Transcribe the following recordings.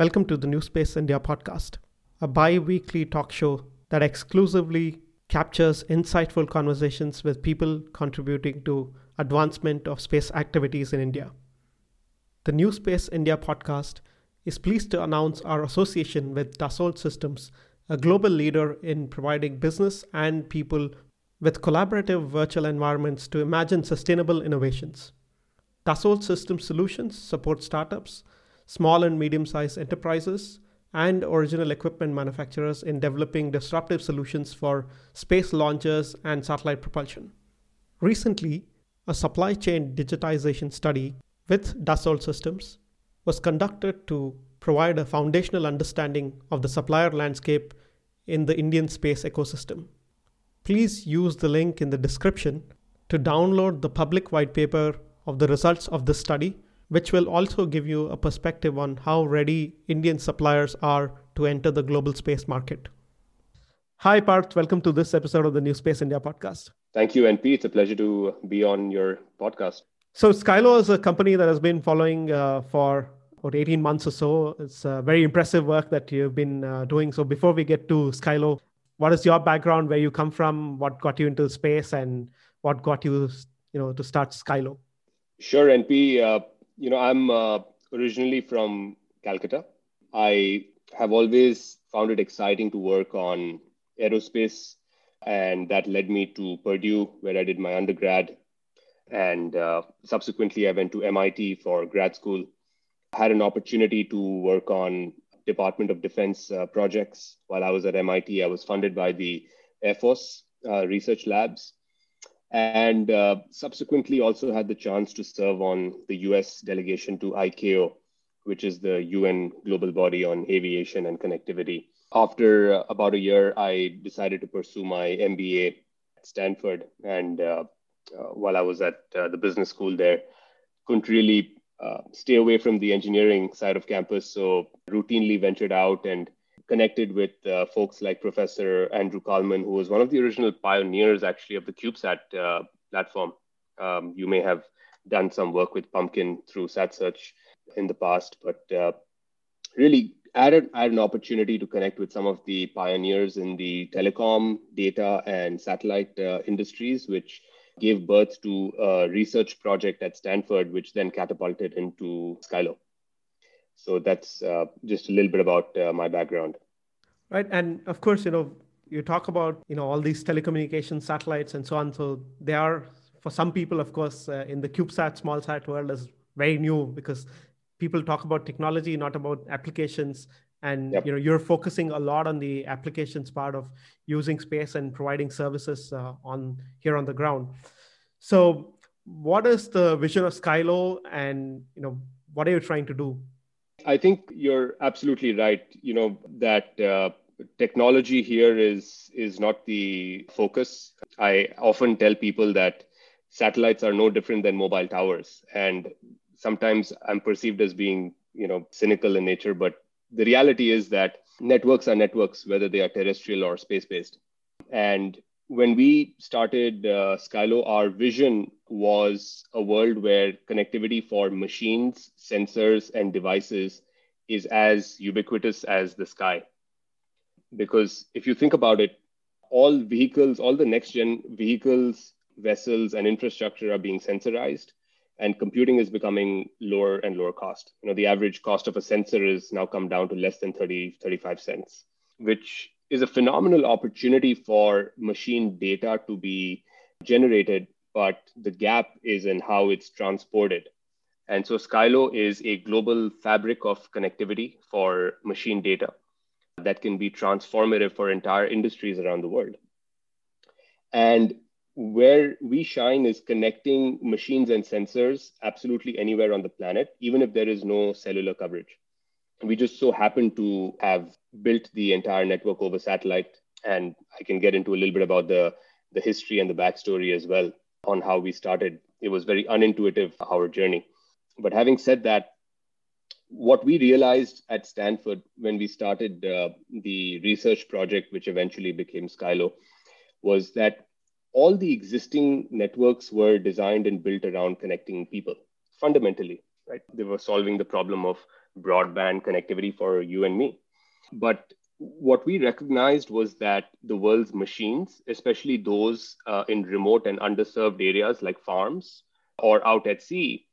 Welcome to the New Space India podcast, a bi weekly talk show that exclusively captures insightful conversations with people contributing to advancement of space activities in India. The New Space India podcast is pleased to announce our association with Dassault Systems, a global leader in providing business and people with collaborative virtual environments to imagine sustainable innovations. Dassault Systems Solutions support startups small and medium sized enterprises, and original equipment manufacturers in developing disruptive solutions for space launches and satellite propulsion. Recently, a supply chain digitization study with Dassault Systems was conducted to provide a foundational understanding of the supplier landscape in the Indian space ecosystem. Please use the link in the description to download the public white paper of the results of this study which will also give you a perspective on how ready Indian suppliers are to enter the global space market. Hi, Parth. Welcome to this episode of the New Space India podcast. Thank you, NP. It's a pleasure to be on your podcast. So, Skylo is a company that has been following uh, for about 18 months or so. It's a very impressive work that you've been uh, doing. So, before we get to Skylo, what is your background, where you come from, what got you into space, and what got you, you know, to start Skylo? Sure, NP. Uh, you know, I'm uh, originally from Calcutta. I have always found it exciting to work on aerospace, and that led me to Purdue, where I did my undergrad. And uh, subsequently, I went to MIT for grad school. Had an opportunity to work on Department of Defense uh, projects while I was at MIT. I was funded by the Air Force uh, research labs and uh, subsequently also had the chance to serve on the US delegation to ICAO, which is the UN global body on aviation and connectivity. After uh, about a year, I decided to pursue my MBA at Stanford. And uh, uh while I was at uh, the business school there, couldn't really uh, stay away from the engineering side of campus. So routinely ventured out and connected with uh, folks like Professor Andrew Kalman, who was one of the original pioneers actually of the CubeSat uh, platform. Um, you may have done some work with Pumpkin through SatSearch in the past, but uh, really added, had an opportunity to connect with some of the pioneers in the telecom, data, and satellite uh, industries, which gave birth to a research project at Stanford, which then catapulted into Skylo. So that's uh, just a little bit about uh, my background. Right, and of course, you know, you talk about you know all these telecommunication satellites and so on. So they are for some people, of course, uh, in the CubeSat small sat world is very new because people talk about technology, not about applications. And yep. you know, you're focusing a lot on the applications part of using space and providing services uh, on here on the ground. So, what is the vision of Skylo, and you know, what are you trying to do? I think you're absolutely right. You know that uh, technology here is is not the focus. I often tell people that satellites are no different than mobile towers, and sometimes I'm perceived as being you know cynical in nature, but the reality is that networks are networks, whether they are terrestrial or space based, and when we started uh, Skylo, our vision was a world where connectivity for machines, sensors, and devices is as ubiquitous as the sky. Because if you think about it, all vehicles, all the next gen vehicles, vessels, and infrastructure are being sensorized, and computing is becoming lower and lower cost. You know, the average cost of a sensor is now come down to less than 30, 35 cents, which is a phenomenal opportunity for machine data to be generated, but the gap is in how it's transported. And so Skylo is a global fabric of connectivity for machine data that can be transformative for entire industries around the world. And where we shine is connecting machines and sensors absolutely anywhere on the planet, even if there is no cellular coverage we just so happen to have built the entire network over satellite and i can get into a little bit about the the history and the backstory as well on how we started. It was very unintuitive our journey. But having said that what we realized at stanford when we started uh, the research project which eventually became skylo was that all the existing networks were designed and built around connecting people fundamentally right? They were solving the problem of broadband connectivity for you and me. But what we recognized was that the world's machines, especially those uh, in remote and underserved areas like farms or out at sea,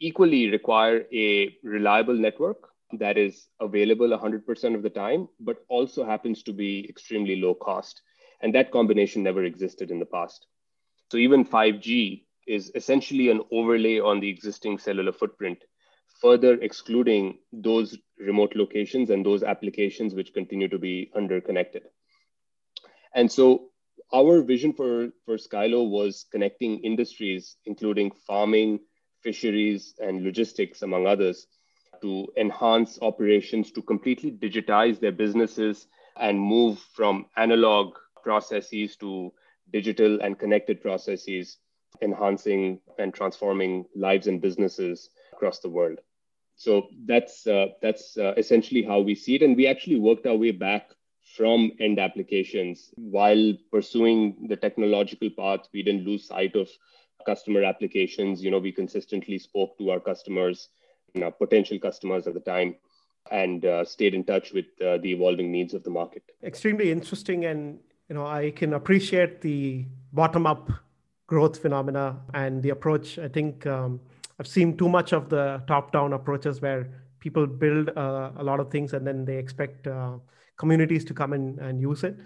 equally require a reliable network that is available 100% of the time, but also happens to be extremely low cost. And that combination never existed in the past. So even 5G is essentially an overlay on the existing cellular footprint, further excluding those remote locations and those applications which continue to be underconnected. And so our vision for, for Skylo was connecting industries, including farming, fisheries, and logistics, among others, to enhance operations, to completely digitize their businesses and move from analog processes to digital and connected processes, enhancing and transforming lives and businesses across the world. So that's uh, that's uh, essentially how we see it, and we actually worked our way back from end applications while pursuing the technological path. We didn't lose sight of customer applications. You know, we consistently spoke to our customers you know, potential customers at the time and uh, stayed in touch with uh, the evolving needs of the market. Extremely interesting, and you know I can appreciate the bottom-up growth phenomena and the approach. I think um, I've seen too much of the top-down approaches where people build uh, a lot of things and then they expect uh, communities to come in and use it.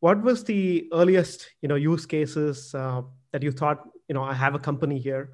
What was the earliest you know use cases uh, that you thought you know I have a company here?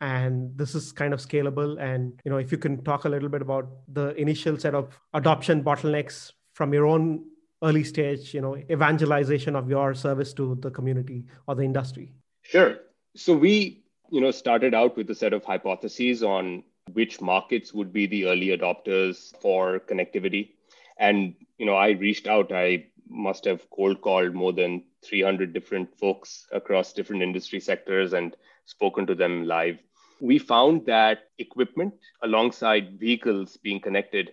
and this is kind of scalable and you know if you can talk a little bit about the initial set of adoption bottlenecks from your own early stage you know evangelization of your service to the community or the industry sure so we you know started out with a set of hypotheses on which markets would be the early adopters for connectivity and you know i reached out i must have cold called more than 300 different folks across different industry sectors and spoken to them live. We found that equipment alongside vehicles being connected,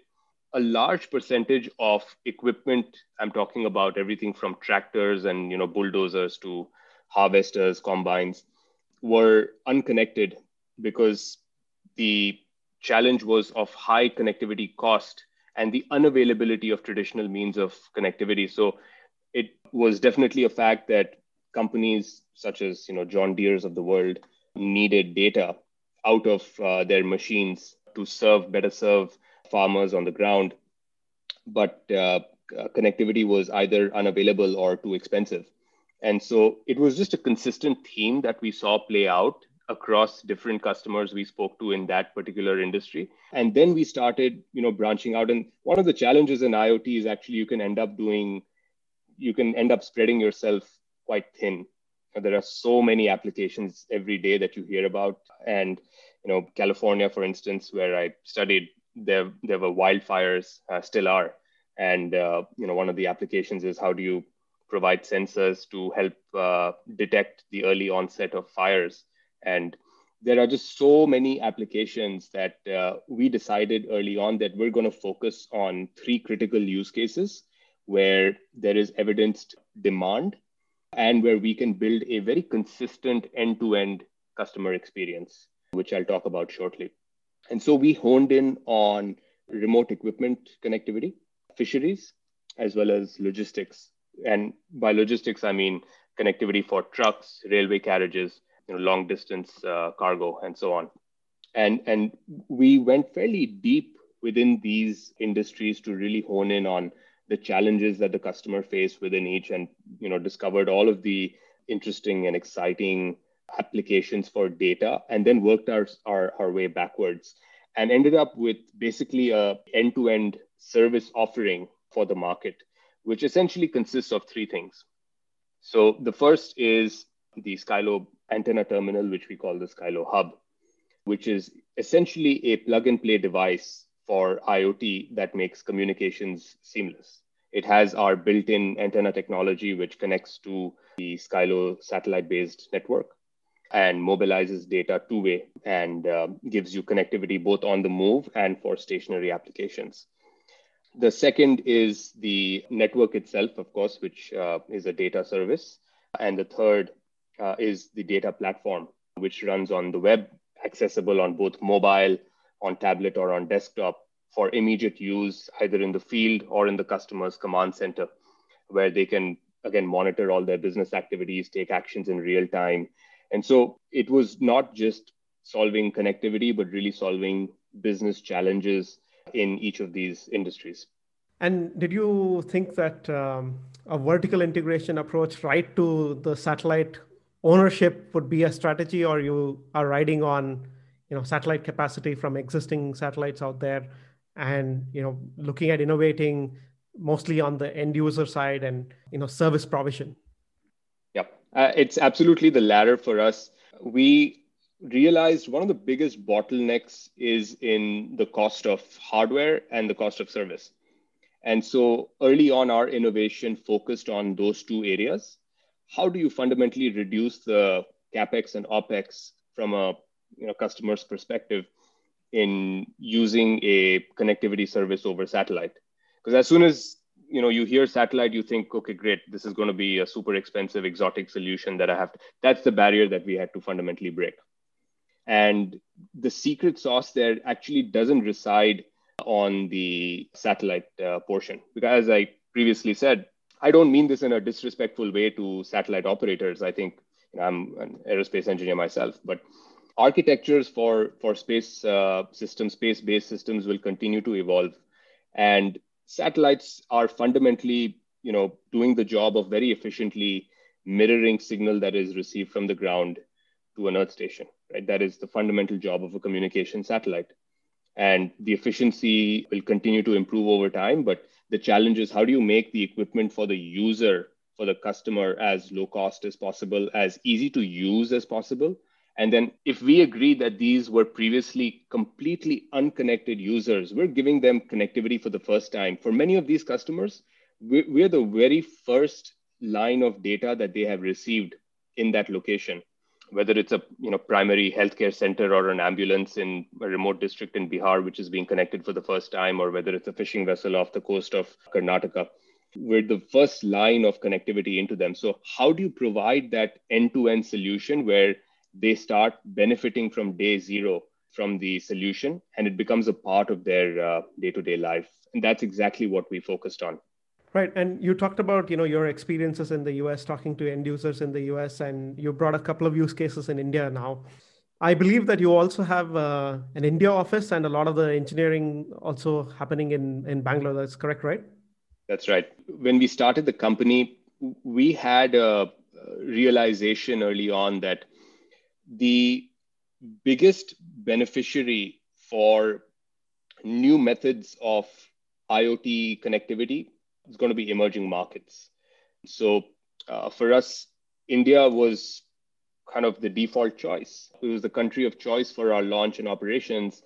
a large percentage of equipment, I'm talking about everything from tractors and you know bulldozers to harvesters, combines, were unconnected because the challenge was of high connectivity cost and the unavailability of traditional means of connectivity. So it was definitely a fact that companies such as you know John Deere's of the world needed data out of uh, their machines to serve better serve farmers on the ground, but uh, connectivity was either unavailable or too expensive. And so it was just a consistent theme that we saw play out across different customers we spoke to in that particular industry and then we started you know branching out and one of the challenges in iot is actually you can end up doing you can end up spreading yourself quite thin. There are so many applications every day that you hear about. And, you know, California, for instance, where I studied, there, there were wildfires, uh, still are. And, uh, you know, one of the applications is how do you provide sensors to help uh, detect the early onset of fires. And there are just so many applications that uh, we decided early on that we're going to focus on three critical use cases where there is evidenced demand and where we can build a very consistent end to end customer experience, which I'll talk about shortly. And so we honed in on remote equipment connectivity, fisheries, as well as logistics. And by logistics, I mean connectivity for trucks, railway carriages, you know, long distance uh, cargo, and so on. And, and we went fairly deep within these industries to really hone in on the challenges that the customer face within each and you know discovered all of the interesting and exciting applications for data and then worked our, our, our way backwards and ended up with basically a end-to-end service offering for the market which essentially consists of three things so the first is the skylo antenna terminal which we call the skylo hub which is essentially a plug and play device for IoT that makes communications seamless. It has our built in antenna technology, which connects to the Skylo satellite based network and mobilizes data two way and uh, gives you connectivity both on the move and for stationary applications. The second is the network itself, of course, which uh, is a data service. And the third uh, is the data platform, which runs on the web, accessible on both mobile on tablet or on desktop for immediate use either in the field or in the customer's command center, where they can again monitor all their business activities, take actions in real time. And so it was not just solving connectivity, but really solving business challenges in each of these industries. And did you think that um, a vertical integration approach right to the satellite ownership would be a strategy, or you are riding on you know satellite capacity from existing satellites out there, and you know looking at innovating mostly on the end user side and you know service provision? Yep, uh, it's absolutely the latter for us. We realized one of the biggest bottlenecks is in the cost of hardware and the cost of service. And so early on, our innovation focused on those two areas. How do you fundamentally reduce the capex and opex from a you know customer's perspective in using a connectivity service over satellite? Because as soon as you know you hear satellite, you think, okay, great, this is going to be a super expensive, exotic solution that I have. To, that's the barrier that we had to fundamentally break. And the secret sauce there actually doesn't reside on the satellite uh, portion. Because as I previously said, I don't mean this in a disrespectful way to satellite operators. I think you know, I'm an aerospace engineer myself, but architectures for for space uh, systems, space-based systems, will continue to evolve, and satellites are fundamentally, you know, doing the job of very efficiently mirroring signal that is received from the ground to an Earth station right? That is the fundamental job of a communication satellite. And the efficiency will continue to improve over time. But the challenge is how do you make the equipment for the user, for the customer, as low cost as possible, as easy to use as possible? And then, if we agree that these were previously completely unconnected users, we're giving them connectivity for the first time. For many of these customers, we're the very first line of data that they have received in that location whether it's a you know primary healthcare center or an ambulance in a remote district in Bihar, which is being connected for the first time, or whether it's a fishing vessel off the coast of Karnataka, we're the first line of connectivity into them. So how do you provide that end-to-end solution where they start benefiting from day zero from the solution and it becomes a part of their uh, day-to-day life? And that's exactly what we focused on. Right, and you talked about you know your experiences in the U.S. talking to end users in the U.S. and you brought a couple of use cases in India now. I believe that you also have uh, an India office and a lot of the engineering also happening in in Bangalore. That's correct, right? That's right. When we started the company, we had a realization early on that the biggest beneficiary for new methods of IoT connectivity it's going to be emerging markets. So uh, for us, India was kind of the default choice. It was the country of choice for our launch and operations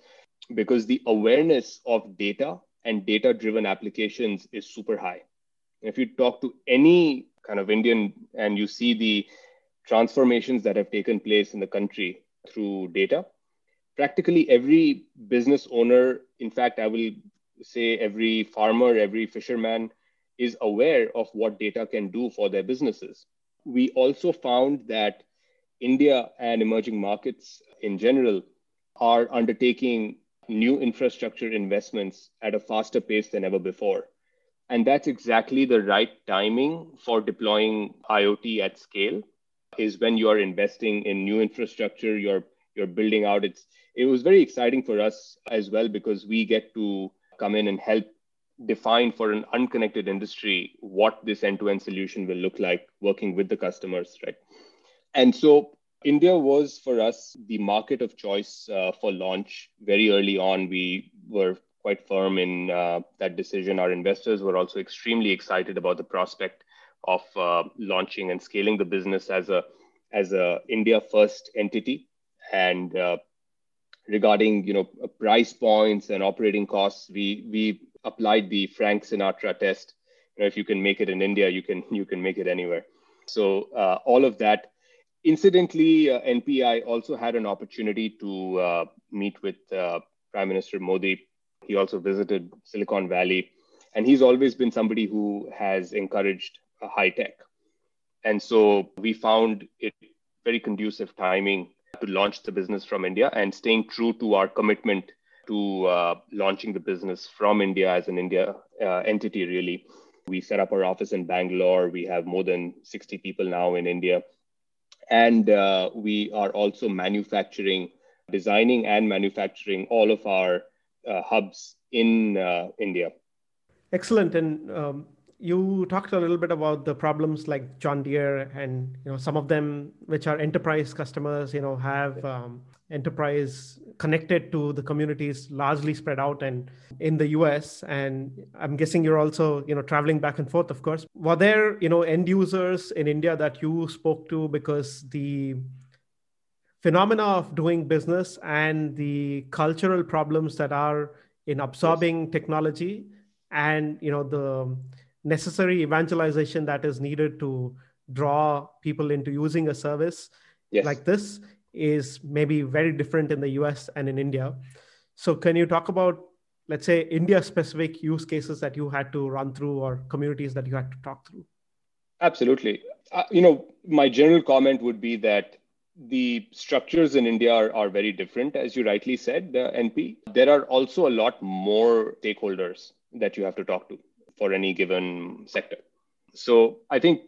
because the awareness of data and data driven applications is super high. If you talk to any kind of Indian and you see the transformations that have taken place in the country through data, practically every business owner, in fact, I will say every farmer, every fisherman, is aware of what data can do for their businesses. We also found that India and emerging markets in general are undertaking new infrastructure investments at a faster pace than ever before. And that's exactly the right timing for deploying IoT at scale is when you are investing in new infrastructure, you're you're building out. It's it was very exciting for us as well because we get to come in and help define for an unconnected industry what this end-to-end solution will look like working with the customers right? And so india was for us the market of choice uh, for launch. Very early on we were quite firm in uh, that decision. Our investors were also extremely excited about the prospect of uh, launching and scaling the business as a as a india first entity. And uh, regarding you know price points and operating costs we we applied the Frank Sinatra test. You know, if you can make it in India, you can you can make it anywhere. So uh, all of that. Incidentally, uh, NPI also had an opportunity to uh, meet with uh, Prime Minister Modi. He also visited Silicon Valley, and he's always been somebody who has encouraged high tech. And so we found it very conducive timing to launch the business from India and staying true to our commitment to uh, launching the business from India as an India uh, entity, really. We set up our office in Bangalore. We have more than 60 people now in India. And uh, we are also manufacturing, designing and manufacturing all of our uh, hubs in uh, India. Excellent. And um, you talked a little bit about the problems like John Deere and you know some of them which are enterprise customers you know have um, enterprise connected to the communities largely spread out and in the US and I'm guessing you're also you know traveling back and forth of course were there you know end users in India that you spoke to because the phenomena of doing business and the cultural problems that are in absorbing yes. technology and you know the necessary evangelization that is needed to draw people into using a service yes. like this is maybe very different in the US and in India. So, can you talk about, let's say, India specific use cases that you had to run through or communities that you had to talk through? Absolutely. Uh, you know, my general comment would be that the structures in India are, are very different, as you rightly said, uh, NP. There are also a lot more stakeholders that you have to talk to for any given sector. So I think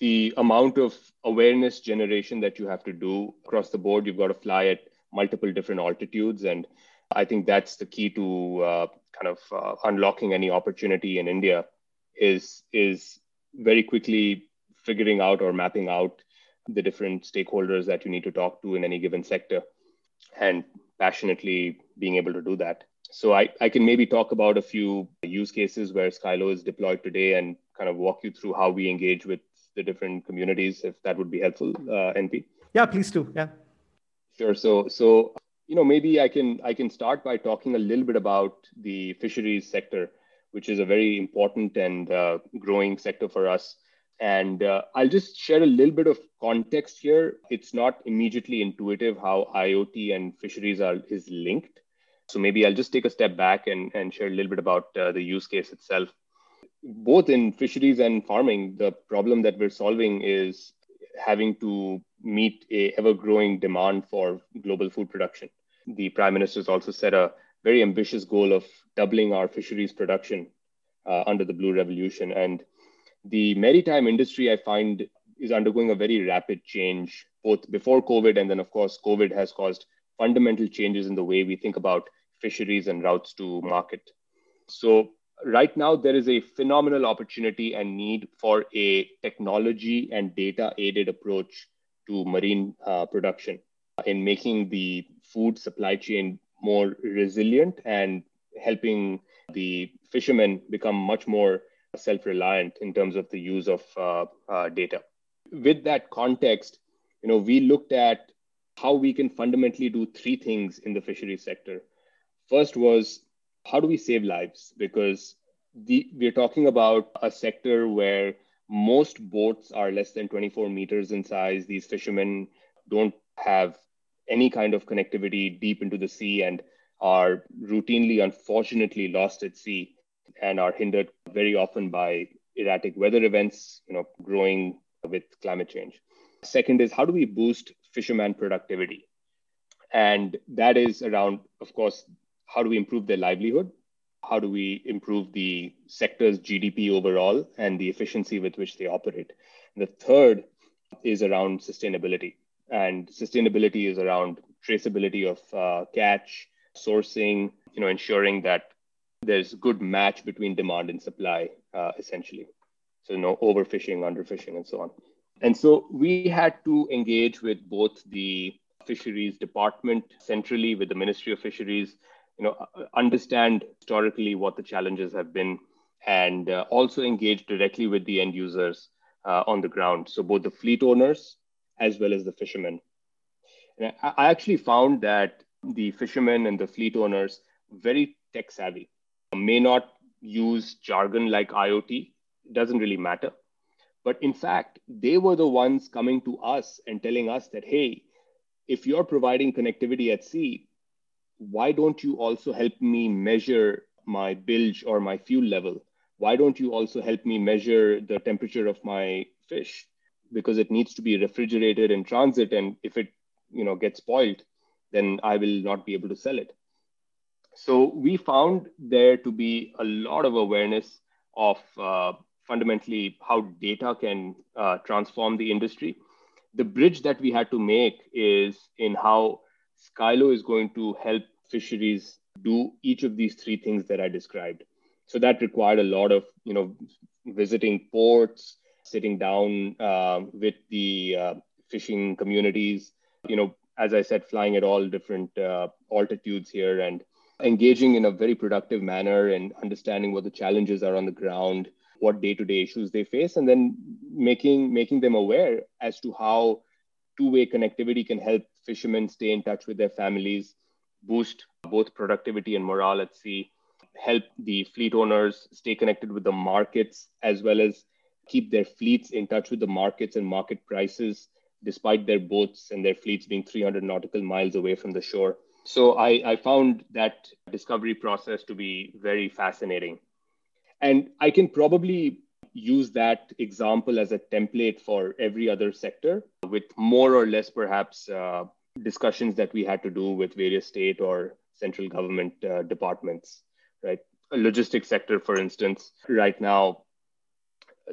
the amount of awareness generation that you have to do across the board, you've got to fly at multiple different altitudes. And I think that's the key to uh, kind of uh, unlocking any opportunity in India is, is very quickly figuring out or mapping out the different stakeholders that you need to talk to in any given sector and passionately being able to do that. So I, I can maybe talk about a few use cases where Skylo is deployed today and kind of walk you through how we engage with the different communities, if that would be helpful, uh, NP. Yeah, please do. Yeah. Sure. So, so you know, maybe I can I can start by talking a little bit about the fisheries sector, which is a very important and uh, growing sector for us. And uh, I'll just share a little bit of context here. It's not immediately intuitive how IoT and fisheries are is linked. So maybe I'll just take a step back and, and share a little bit about uh, the use case itself both in fisheries and farming, the problem that we're solving is having to meet a ever growing demand for global food production. The prime minister has also set a very ambitious goal of doubling our fisheries production uh, under the blue revolution and the maritime industry i find is undergoing a very rapid change both before covid and then of course covid has caused fundamental changes in the way we think about fisheries and routes to market so right now there is a phenomenal opportunity and need for a technology and data aided approach to marine uh, production in making the food supply chain more resilient and helping the fishermen become much more self-reliant in terms of the use of uh, uh, data. With that context you know we looked at how we can fundamentally do three things in the fisheries sector. First was how do we save lives? Because the, we're talking about a sector where most boats are less than 24 meters in size. These fishermen don't have any kind of connectivity deep into the sea and are routinely, unfortunately, lost at sea and are hindered very often by erratic weather events, you know, growing with climate change. Second is how do we boost fisherman productivity? And that is around, of course, how do we improve their livelihood? How do we improve the sector's GDP overall and the efficiency with which they operate? The third is around sustainability. And sustainability is around traceability of uh, catch, sourcing, you know, ensuring that there's good match between demand and supply, uh, essentially. So no overfishing, underfishing, and so on. And so we had to engage with both the fisheries department centrally with the Ministry of Fisheries you know understand historically what the challenges have been and uh, also engage directly with the end users uh, on the ground. So both the fleet owners as well as the fishermen. And I, actually found that the fishermen and the fleet owners very tech savvy. May not use jargon like iot doesn't really matter. But in fact they were the ones coming to us and telling us that hey if you're providing connectivity at sea why don't you also help me measure my bilge or my fuel level? Why don't you also help me measure the temperature of my fish? Because it needs to be refrigerated in transit, and if it you know gets spoiled, then I will not be able to sell it. So we found there to be a lot of awareness of uh, fundamentally how data can uh, transform the industry. The bridge that we had to make is in how Skylo is going to help fisheries do each of these three things that I described. So that required a lot of, you know, visiting ports, sitting down uh, with the uh, fishing communities, you know, as I said, flying at all different uh, altitudes here and engaging in a very productive manner and understanding what the challenges are on the ground, what day-to-day issues they face, and then making making them aware as to how two-way connectivity can help fishermen stay in touch with their families, boost both productivity and morale at sea, help the fleet owners stay connected with the markets as well as keep their fleets in touch with the markets and market prices despite their boats and their fleets being 300 nautical miles away from the shore. So I, I found that discovery process to be very fascinating. And I can probably use that example as a template for every other sector with more or less perhaps uh, discussions that we had to do with various state or central government uh, departments right a logistics sector for instance right now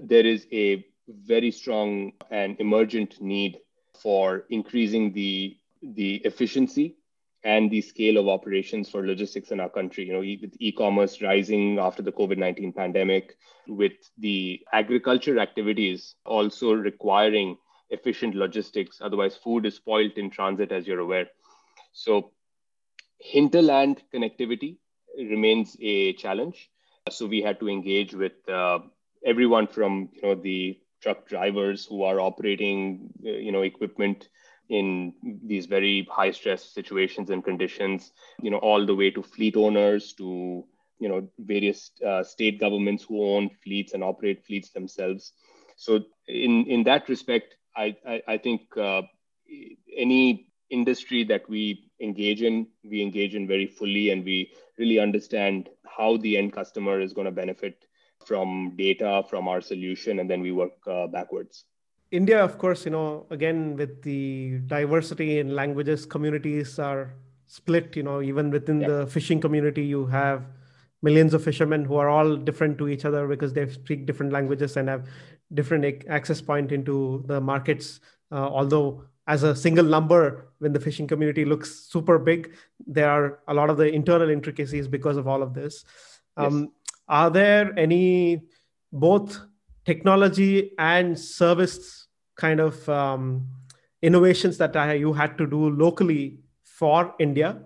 there is a very strong and emergent need for increasing the the efficiency and the scale of operations for logistics in our country. You know, with e-commerce rising after the COVID-19 pandemic, with the agriculture activities also requiring efficient logistics. Otherwise, food is spoiled in transit, as you're aware. So, hinterland connectivity remains a challenge. So we had to engage with uh, everyone from you know the truck drivers who are operating uh, you know equipment in these very high stress situations and conditions you know all the way to fleet owners to you know various uh, state governments who own fleets and operate fleets themselves so in in that respect i i, I think uh, any industry that we engage in we engage in very fully and we really understand how the end customer is going to benefit from data from our solution and then we work uh, backwards india of course you know again with the diversity in languages communities are split you know even within yeah. the fishing community you have millions of fishermen who are all different to each other because they speak different languages and have different access point into the markets uh, although as a single number when the fishing community looks super big there are a lot of the internal intricacies because of all of this um, yes. are there any both technology and service kind of um, innovations that I, you had to do locally for india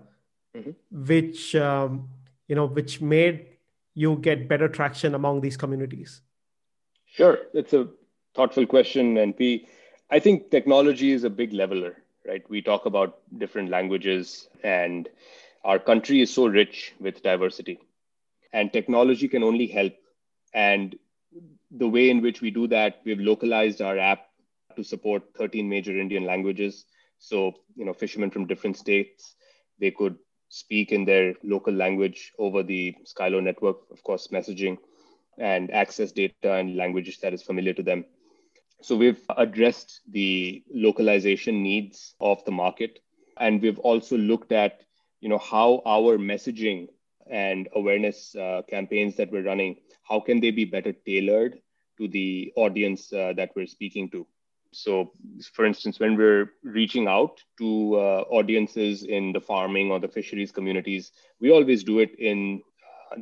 mm-hmm. which um, you know which made you get better traction among these communities sure that's a thoughtful question NP I think technology is a big leveler, right? We talk about different languages, and our country is so rich with diversity. And technology can only help. And the way in which we do that, we've localized our app to support 13 major Indian languages. So, you know, fishermen from different states, they could speak in their local language over the Skylo network, of course, messaging and access data and languages that is familiar to them. So we've addressed the localization needs of the market. And we've also looked at, you know, how our messaging and awareness uh, campaigns that we're running, how can they be better tailored to the audience uh, that we're speaking to? So, for instance, when we're reaching out to uh, audiences in the farming or the fisheries communities, we always do it in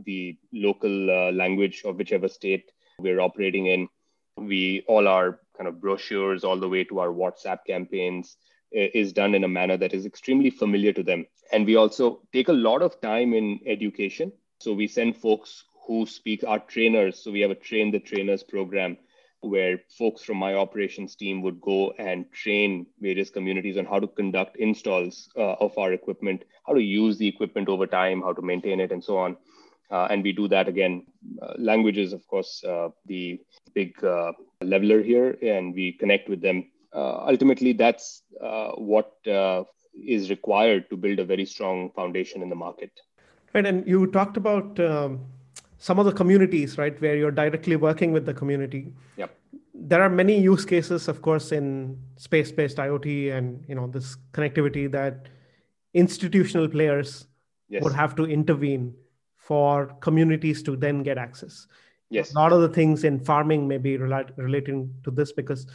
the local uh, language of whichever state we're operating in. We all our kind of brochures all the way to our WhatsApp campaigns is done in a manner that is extremely familiar to them. And we also take a lot of time in education. So we send folks who speak, our trainers. So we have a train the trainers program where folks from my operations team would go and train various communities on how to conduct installs uh, of our equipment, how to use the equipment over time, how to maintain it, and so on. Uh, and we do that again. Uh, languages, of course, uh, the big uh, leveler here, and we connect with them. Uh, ultimately, that's uh, what is required to build a very strong foundation in the market. Right, and you talked about um, some of the communities, right, where you're directly working with the community. Yep. There are many use cases, of course, in space-based IoT and you know this connectivity that institutional players yes. would have to intervene for communities to then get access. Yes. A lot of the things in farming may be relate, relating to this because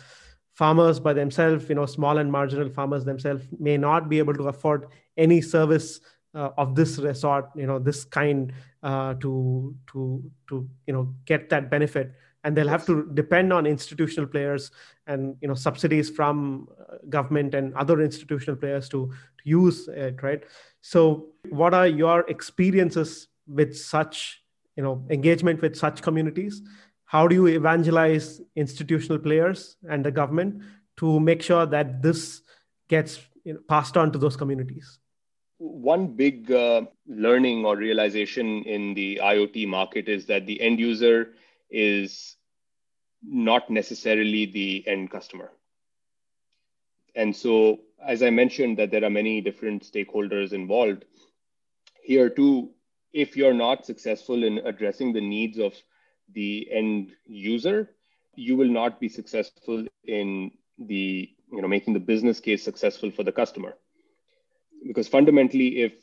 farmers by themselves you know small and marginal farmers themselves may not be able to afford any service uh, of this resort you know this kind uh, to to to you know get that benefit. And they'll have to depend on institutional players and you know subsidies from uh, government and other institutional players to, to use it right? So what are your experiences with such you know engagement with such communities how do you evangelize institutional players and the government to make sure that this gets you know, passed on to those communities one big uh, learning or realization in the iot market is that the end user is not necessarily the end customer. And so, as I mentioned, that there are many different stakeholders involved. Here too, if you're not successful in addressing the needs of the end user, you will not be successful in the you know making the business case successful for the customer. Because fundamentally, if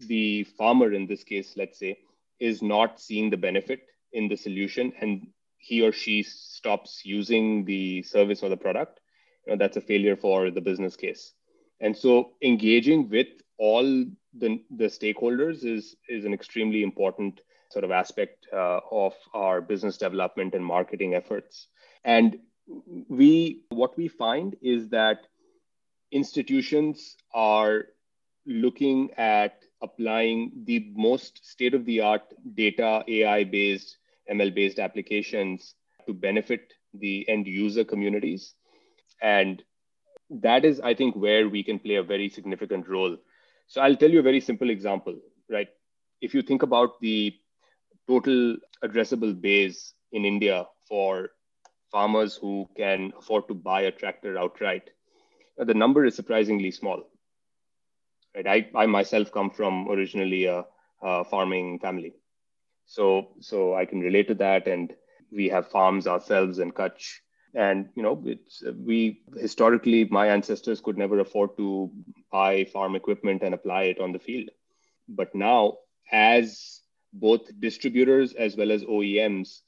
the farmer in this case, let's say, is not seeing the benefit in the solution and he or she stops using the service or the product, you know, that's a failure for the business case. And so engaging with all the, the stakeholders is, is an extremely important sort of aspect uh, of our business development and marketing efforts. And we what we find is that institutions are looking at applying the most state of the art data AI based ML based applications to benefit the end user communities. And that is, I think, where we can play a very significant role. So I'll tell you a very simple example, right? If you think about the total addressable base in India for farmers who can afford to buy a tractor outright, uh, the number is surprisingly small. Right? I, I myself come from originally a, a farming family. So so I can relate to that, and we have farms ourselves in Kutch. And you know, it's we historically my ancestors could never afford to buy farm equipment and apply it on the field. But now, as both distributors as well as OEMs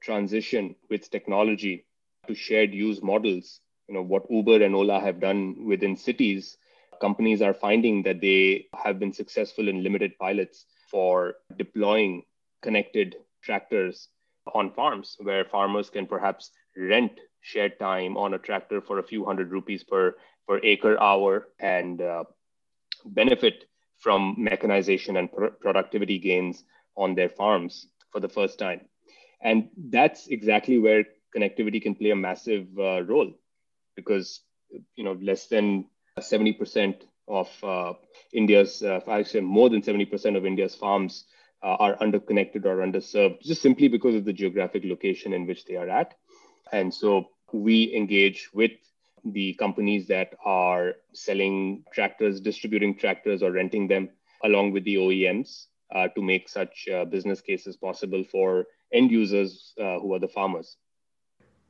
transition with technology to shared use models, you know, what Uber and Ola have done within cities, companies are finding that they have been successful in limited pilots for deploying connected tractors on farms where farmers can perhaps rent shared time on a tractor for a few hundred rupees per, per acre hour and uh, benefit from mechanization and pr- productivity gains on their farms for the first time. And that's exactly where connectivity can play a massive uh, role because you know less than 70% of uh, India's, uh, I say more than 70% of India's farms uh, are underconnected or underserved just simply because of the geographic location in which they are at. And so we engage with the companies that are selling tractors, distributing tractors, or renting them, along with the OEMs uh, to make such uh, business cases possible for end users uh, who are the farmers.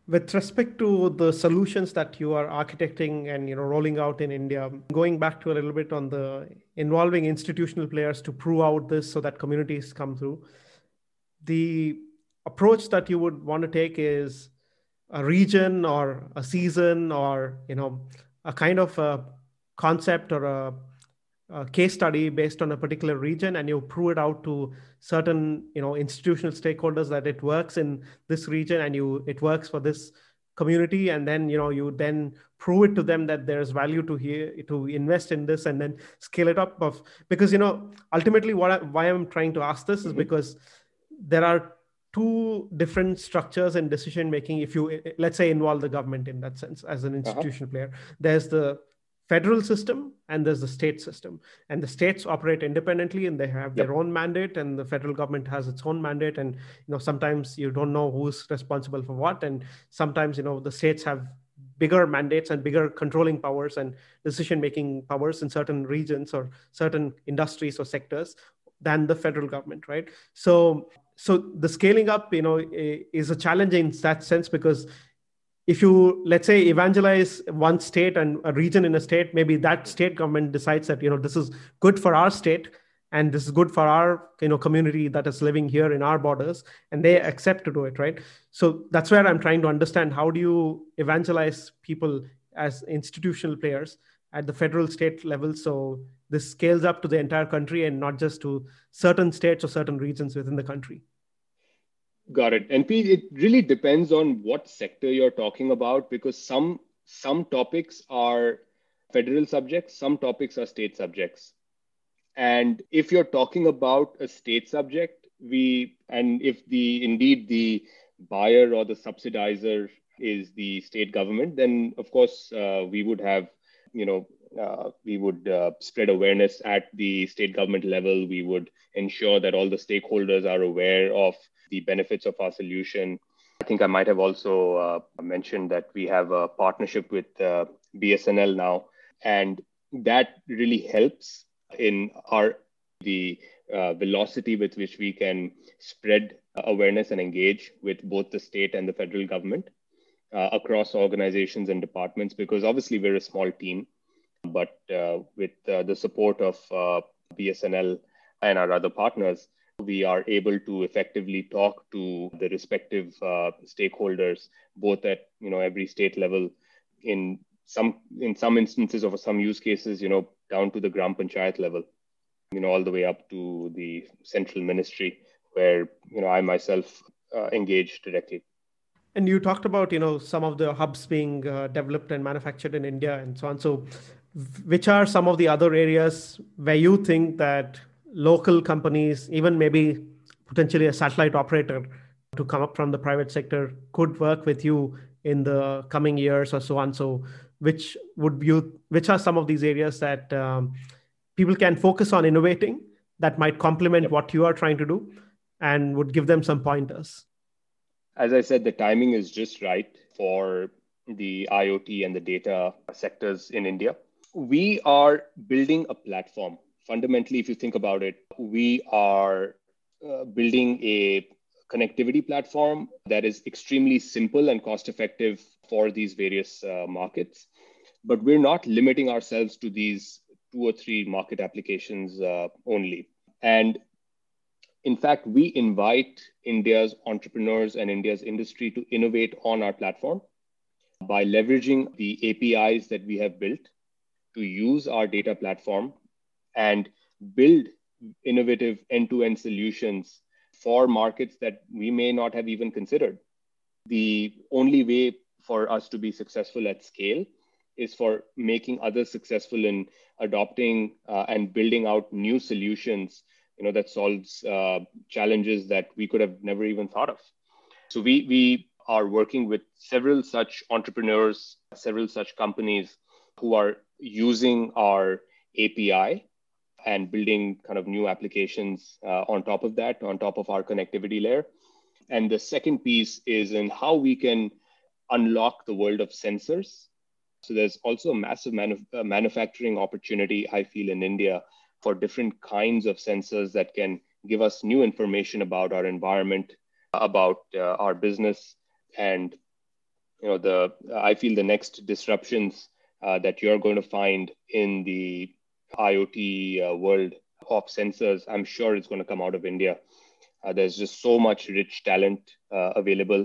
With respect to the solutions that you are architecting and you know rolling out in india going back to a little bit on the involving institutional players to prove out this so that communities come through the approach that you would want to take is a region or a season or you know a kind of a concept or a a case study based on a particular region and you prove it out to certain you know institutional stakeholders that it works in this region and you it works for this community and then you know you then prove it to them that there's value to here to invest in this and then scale it up of because you know ultimately what I, why i'm trying to ask this is mm-hmm. because there are two different structures and decision making if you let's say involve the government in that sense as an uh-huh. institutional uh-huh. player there's the federal system and there's the state system and the states operate independently and they have yep. their own mandate and the federal government has its own mandate and you know sometimes you don't know who's responsible for what and sometimes you know the states have bigger mandates and bigger controlling powers and decision making powers in certain regions or certain industries or sectors than the federal government right so so the scaling up you know is a challenge in that sense because if you let's say evangelize one state and a region in a state maybe that state government decides that you know this is good for our state and this is good for our you know community that is living here in our borders and they accept to do it right? So that's where i'm trying to understand how do you evangelize people as institutional players at the federal state level? So this scales up to the entire country and not just to certain states or certain regions within the country. Got it. And Pete, it really depends on what sector you're talking about because some some topics are federal subjects some topics are state subjects. And if you're talking about a state subject we and if the indeed the buyer or the subsidizer is the state government then of course uh, we would have you know uh, we would uh, spread awareness at the state government level. We would ensure that all the stakeholders are aware of the benefits of our solution. I think I might have also uh, mentioned that we have a partnership with uh, BSNL now, and that really helps in our the uh, velocity with which we can spread awareness and engage with both the state and the federal government uh, across organizations and departments because obviously we're a small team but uh, with uh, the support of uh, BSNL and our other partners, we are able to effectively talk to the respective uh, stakeholders, both at you know every state level, in some in some instances of some use cases, you know, down to the gram panchayat level, you know, all the way up to the central ministry, where you know I myself uh, engage directly. And you talked about you know some of the hubs being uh, developed and manufactured in India and so on. So which are some of the other areas where you think that local companies, even maybe potentially a satellite operator to come up from the private sector, could work with you in the coming years or so on? So, which would you? Which are some of these areas that um, people can focus on innovating that might complement yep. what you are trying to do, and would give them some pointers? As I said, the timing is just right for the IoT and the data sectors in India we are building a platform. Fundamentally, if you think about it, we are uh, building a connectivity platform that is extremely simple and cost effective for these various uh, markets. But we're not limiting ourselves to these two or three market applications uh, only. And in fact, we invite India's entrepreneurs and India's industry to innovate on our platform by leveraging the APIs that we have built to use our data platform and build innovative end to end solutions for markets that we may not have even considered. The only way for us to be successful at scale is for making others successful in adopting uh, and building out new solutions you know that solves uh, challenges that we could have never even thought of so we we are working with several such entrepreneurs several such companies who are using our API and building kind of new applications uh, on top of that, on top of our connectivity layer. And the second piece is in how we can unlock the world of sensors. So there's also a massive uh, manufacturing opportunity, I feel, in India for different kinds of sensors that can give us new information about our environment, about uh, our business, and you know the I feel the next disruptions uh, that you're going to find in the IoT uh, world of sensors, I'm sure it's going to come out of India. Uh, there's just so much rich talent uh, available,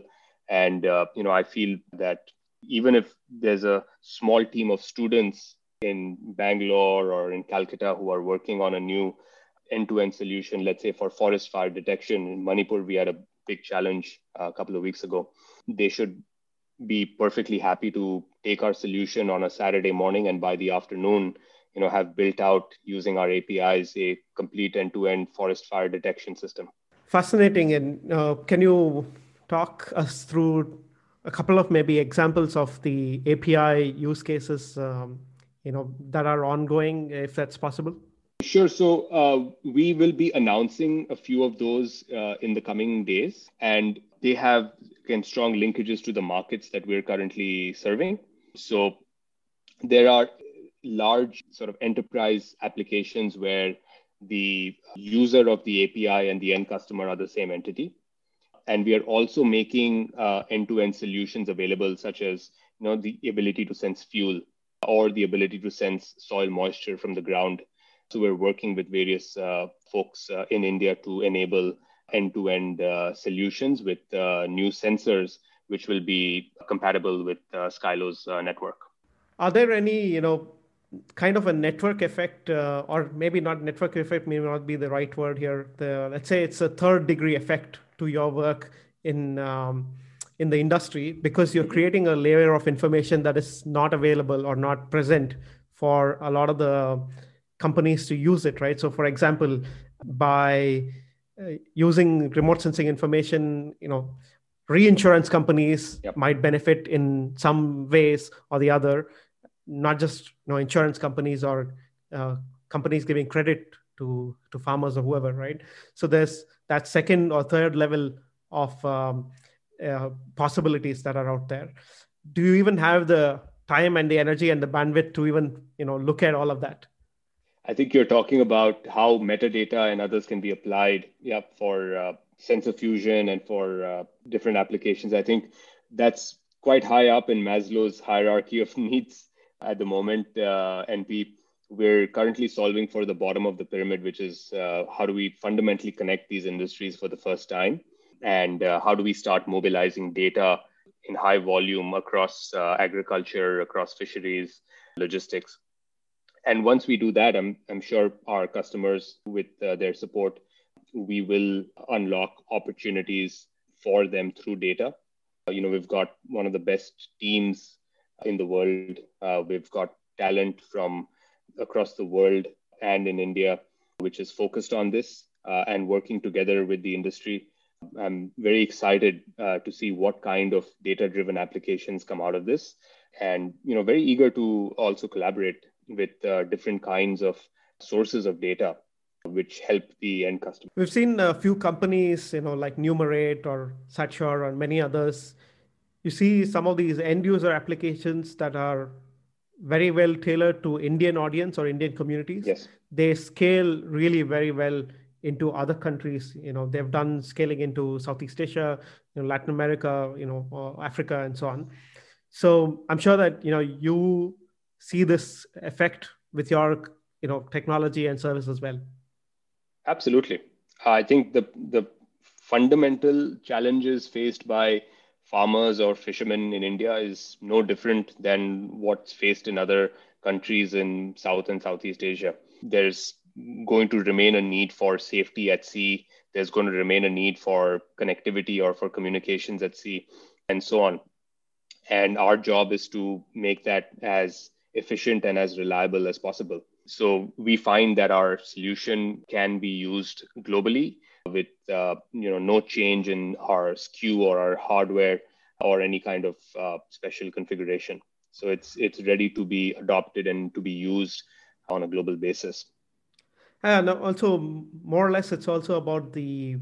and uh, you know I feel that even if there's a small team of students in Bangalore or in Calcutta who are working on a new end-to-end solution, let's say for forest fire detection in Manipur, we had a big challenge a couple of weeks ago. They should be perfectly happy to take our solution on a Saturday morning and by the afternoon, you know, have built out using our APIs a complete end-to-end forest fire detection system. Fascinating. And uh, can you talk us through a couple of maybe examples of the API use cases, um, you know, that are ongoing, if that's possible? Sure. So uh, we will be announcing a few of those uh, in the coming days, and they have again strong linkages to the markets that we're currently serving. So there are large sort of enterprise applications where the user of the API and the end customer are the same entity. And we are also making uh, end-to-end solutions available, such as you know the ability to sense fuel or the ability to sense soil moisture from the ground So we're working with various uh, folks uh, in India to enable end-to-end uh, solutions with uh, new sensors, which will be compatible with uh, Skylo's uh, network. Are there any, you know, kind of a network effect, or maybe not network effect, may not be the right word here. The, let's say it's a third degree effect to your work in um, in the industry because you're creating a layer of information that is not available or not present for a lot of the companies to use it, right? So, for example, by uh, using remote sensing information, you know, reinsurance companies yep. might benefit in some ways or the other, not just you know insurance companies or uh, companies giving credit to to farmers or whoever, right? So there's that second or third level of um, uh, possibilities that are out there. Do you even have the time and the energy and the bandwidth to even you know look at all of that? I think you're talking about how metadata and others can be applied, yeah, for uh, sensor fusion and for uh, different applications. I think that's quite high up in Maslow's hierarchy of needs at the moment. Uh, and we we're currently solving for the bottom of the pyramid, which is uh, how do we fundamentally connect these industries for the first time, and uh, how do we start mobilizing data in high volume across uh, agriculture, across fisheries, logistics and once we do that, I'm, I'm sure our customers, with uh, their support, we will unlock opportunities for them through data. Uh, you know, we've got one of the best teams in the world. Uh, we've got talent from across the world and in India, which is focused on this uh, and working together with the industry. I'm very excited uh, to see what kind of data-driven applications come out of this, and you know, very eager to also collaborate with uh, different kinds of sources of data which help the end customer. We've seen a few companies, you know, like Numerate or Satsure or many others. You see some of these end user applications that are very well tailored to Indian audience or Indian communities. Yes. They scale really very well into other countries. You know, they've done scaling into Southeast Asia, you know, Latin America, you know, Africa, and so on. So I'm sure that you know you see this effect with your you know technology and service as well. Absolutely. I think the the fundamental challenges faced by farmers or fishermen in india is no different than what's faced in other countries in south and southeast asia. There's going to remain a need for safety at sea. There's going to remain a need for connectivity or for communications at sea and so on and our job is to make that as efficient and as reliable as possible. So we find that our solution can be used globally with uh, you know no change in our SKU or our hardware or any kind of uh, special configuration. So it's it's ready to be adopted and to be used on a global basis. And also, more or less, it's also about the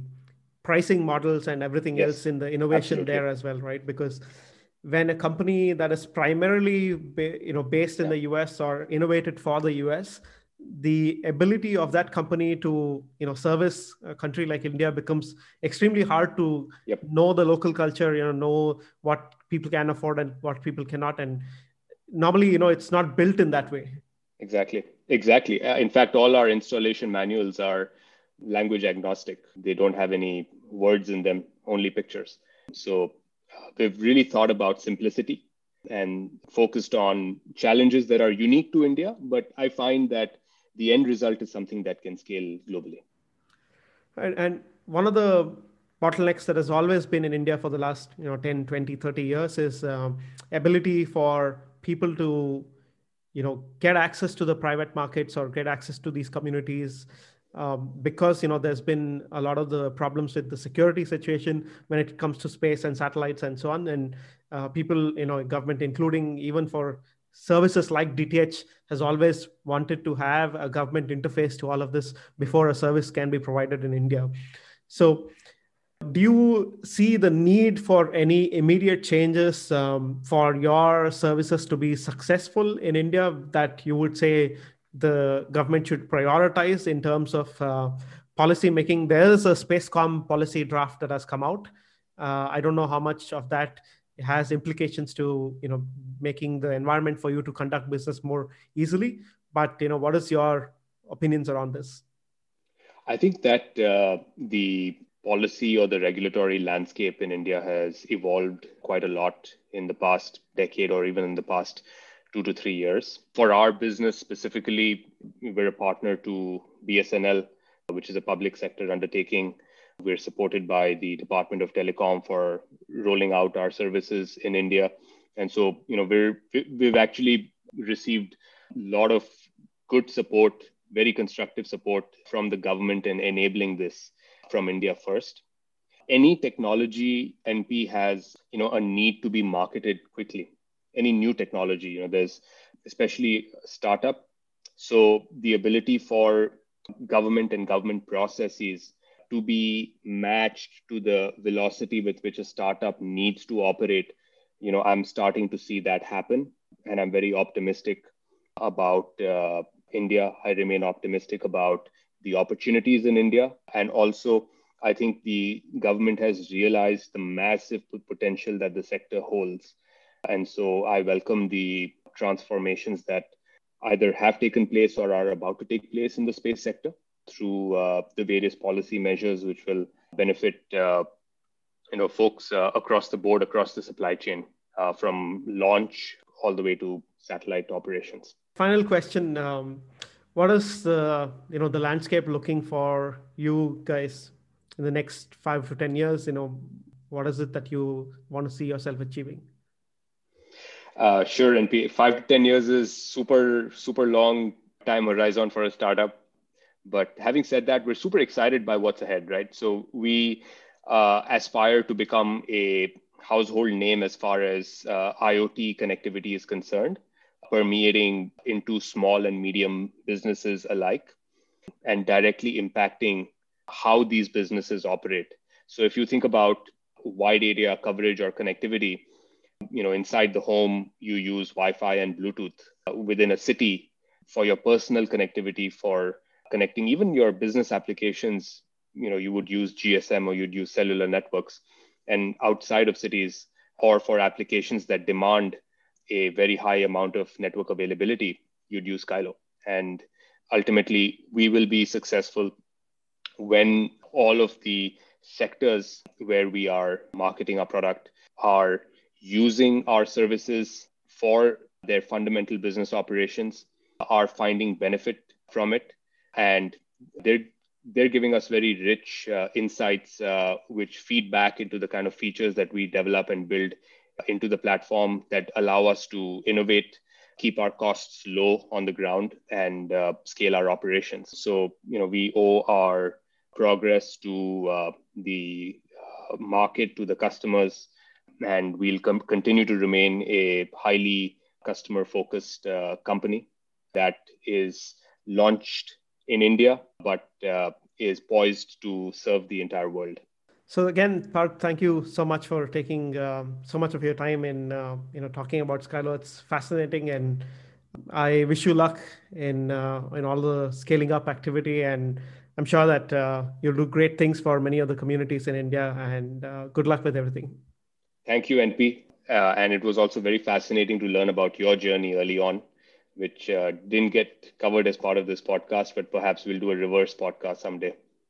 pricing models and everything yes, else in the innovation absolutely. there as well, right? Because when a company that is primarily you know based in yeah. the US or innovated for the US the ability of that company to you know service a country like India becomes extremely hard to yep. know the local culture you know know what people can afford and what people cannot. And normally you know it's not built in that way. Exactly. Exactly. Uh, in fact all our installation manuals are language agnostic. They don't have any words in them only pictures. So we've really thought about simplicity and focused on challenges that are unique to India. But I find that the end result is something that can scale globally. And, and one of the bottlenecks that has always been in India for the last you know 10, 20, 30 years is um, ability for people to you know get access to the private markets or get access to these communities um, because you know there's been a lot of the problems with the security situation when it comes to space and satellites and so on. And uh, people you know government including even for services like dth has always wanted to have a government interface to all of this before a service can be provided in india. So do you see the need for any immediate changes um, for your services to be successful in india that you would say the government should prioritize in terms of uh, policy making. There is a Spacecom policy draft that has come out. Uh, I don't know how much of that has implications to you know making the environment for you to conduct business more easily. But you know, what is your opinions around this? I think that uh, the policy or the regulatory landscape in India has evolved quite a lot in the past decade or even in the past two to three years. For our business specifically, we're a partner to BSNL, which is a public sector undertaking. We're supported by the Department of Telecom for rolling out our services in India. And so, you know, we're, we've actually received a lot of good support, very constructive support from the government in enabling this from India first. Any technology NP has, you know, a need to be marketed quickly. Any new technology, you know, there's especially startup. So the ability for government and government processes to be matched to the velocity with which a startup needs to operate, you know, I'm starting to see that happen, and I'm very optimistic about uh, India. I remain optimistic about the opportunities in India. And also, I think the government has realized the massive potential that the sector holds. And so I welcome the transformations that either have taken place or are about to take place in the space sector through uh, the various policy measures which will benefit uh, you know folks uh, across the board across the supply chain uh, from launch all the way to satellite operations. Final question um, what is the you know the landscape looking for you guys in the next five to ten years? You know what is it that you want to see yourself achieving uh, sure and five to ten years is super super long time horizon for a startup but having said that we're super excited by what's ahead right so we uh, aspire to become a household name as far as uh, iot connectivity is concerned permeating into small and medium businesses alike and directly impacting how these businesses operate. So if you think about wide area coverage or connectivity, you know, inside the home, you use Wi-Fi and Bluetooth uh, within a city for your personal connectivity for connecting even your business applications. You know, you would use GSM or you'd use cellular networks and outside of cities or for applications that demand a very high amount of network availability, you'd use Skylo. And ultimately, we will be successful when all of the sectors where we are marketing our product are using our services for their fundamental business operations, are finding benefit from it, and they're they're giving us very rich uh, insights uh, which feed back into the kind of features that we develop and build into the platform that allow us to innovate keep our costs low on the ground and uh, scale our operations. So you know we owe our progress to uh, the uh, market to the customers and we'll com- continue to remain a highly customer focused uh, company that is launched in india but uh, is poised to serve the entire world so again, Parth, thank you so much for taking um, so much of your time in uh, you know talking about Skylo. It's fascinating, and I wish you luck in uh, in all the scaling up activity. And I'm sure that uh, you'll do great things for many other communities in India. And good luck with everything. Thank you, NP. Uh, and it was also very fascinating to learn about your journey early on, which uh, didn't get covered as part of this podcast, but perhaps we'll do a reverse podcast someday.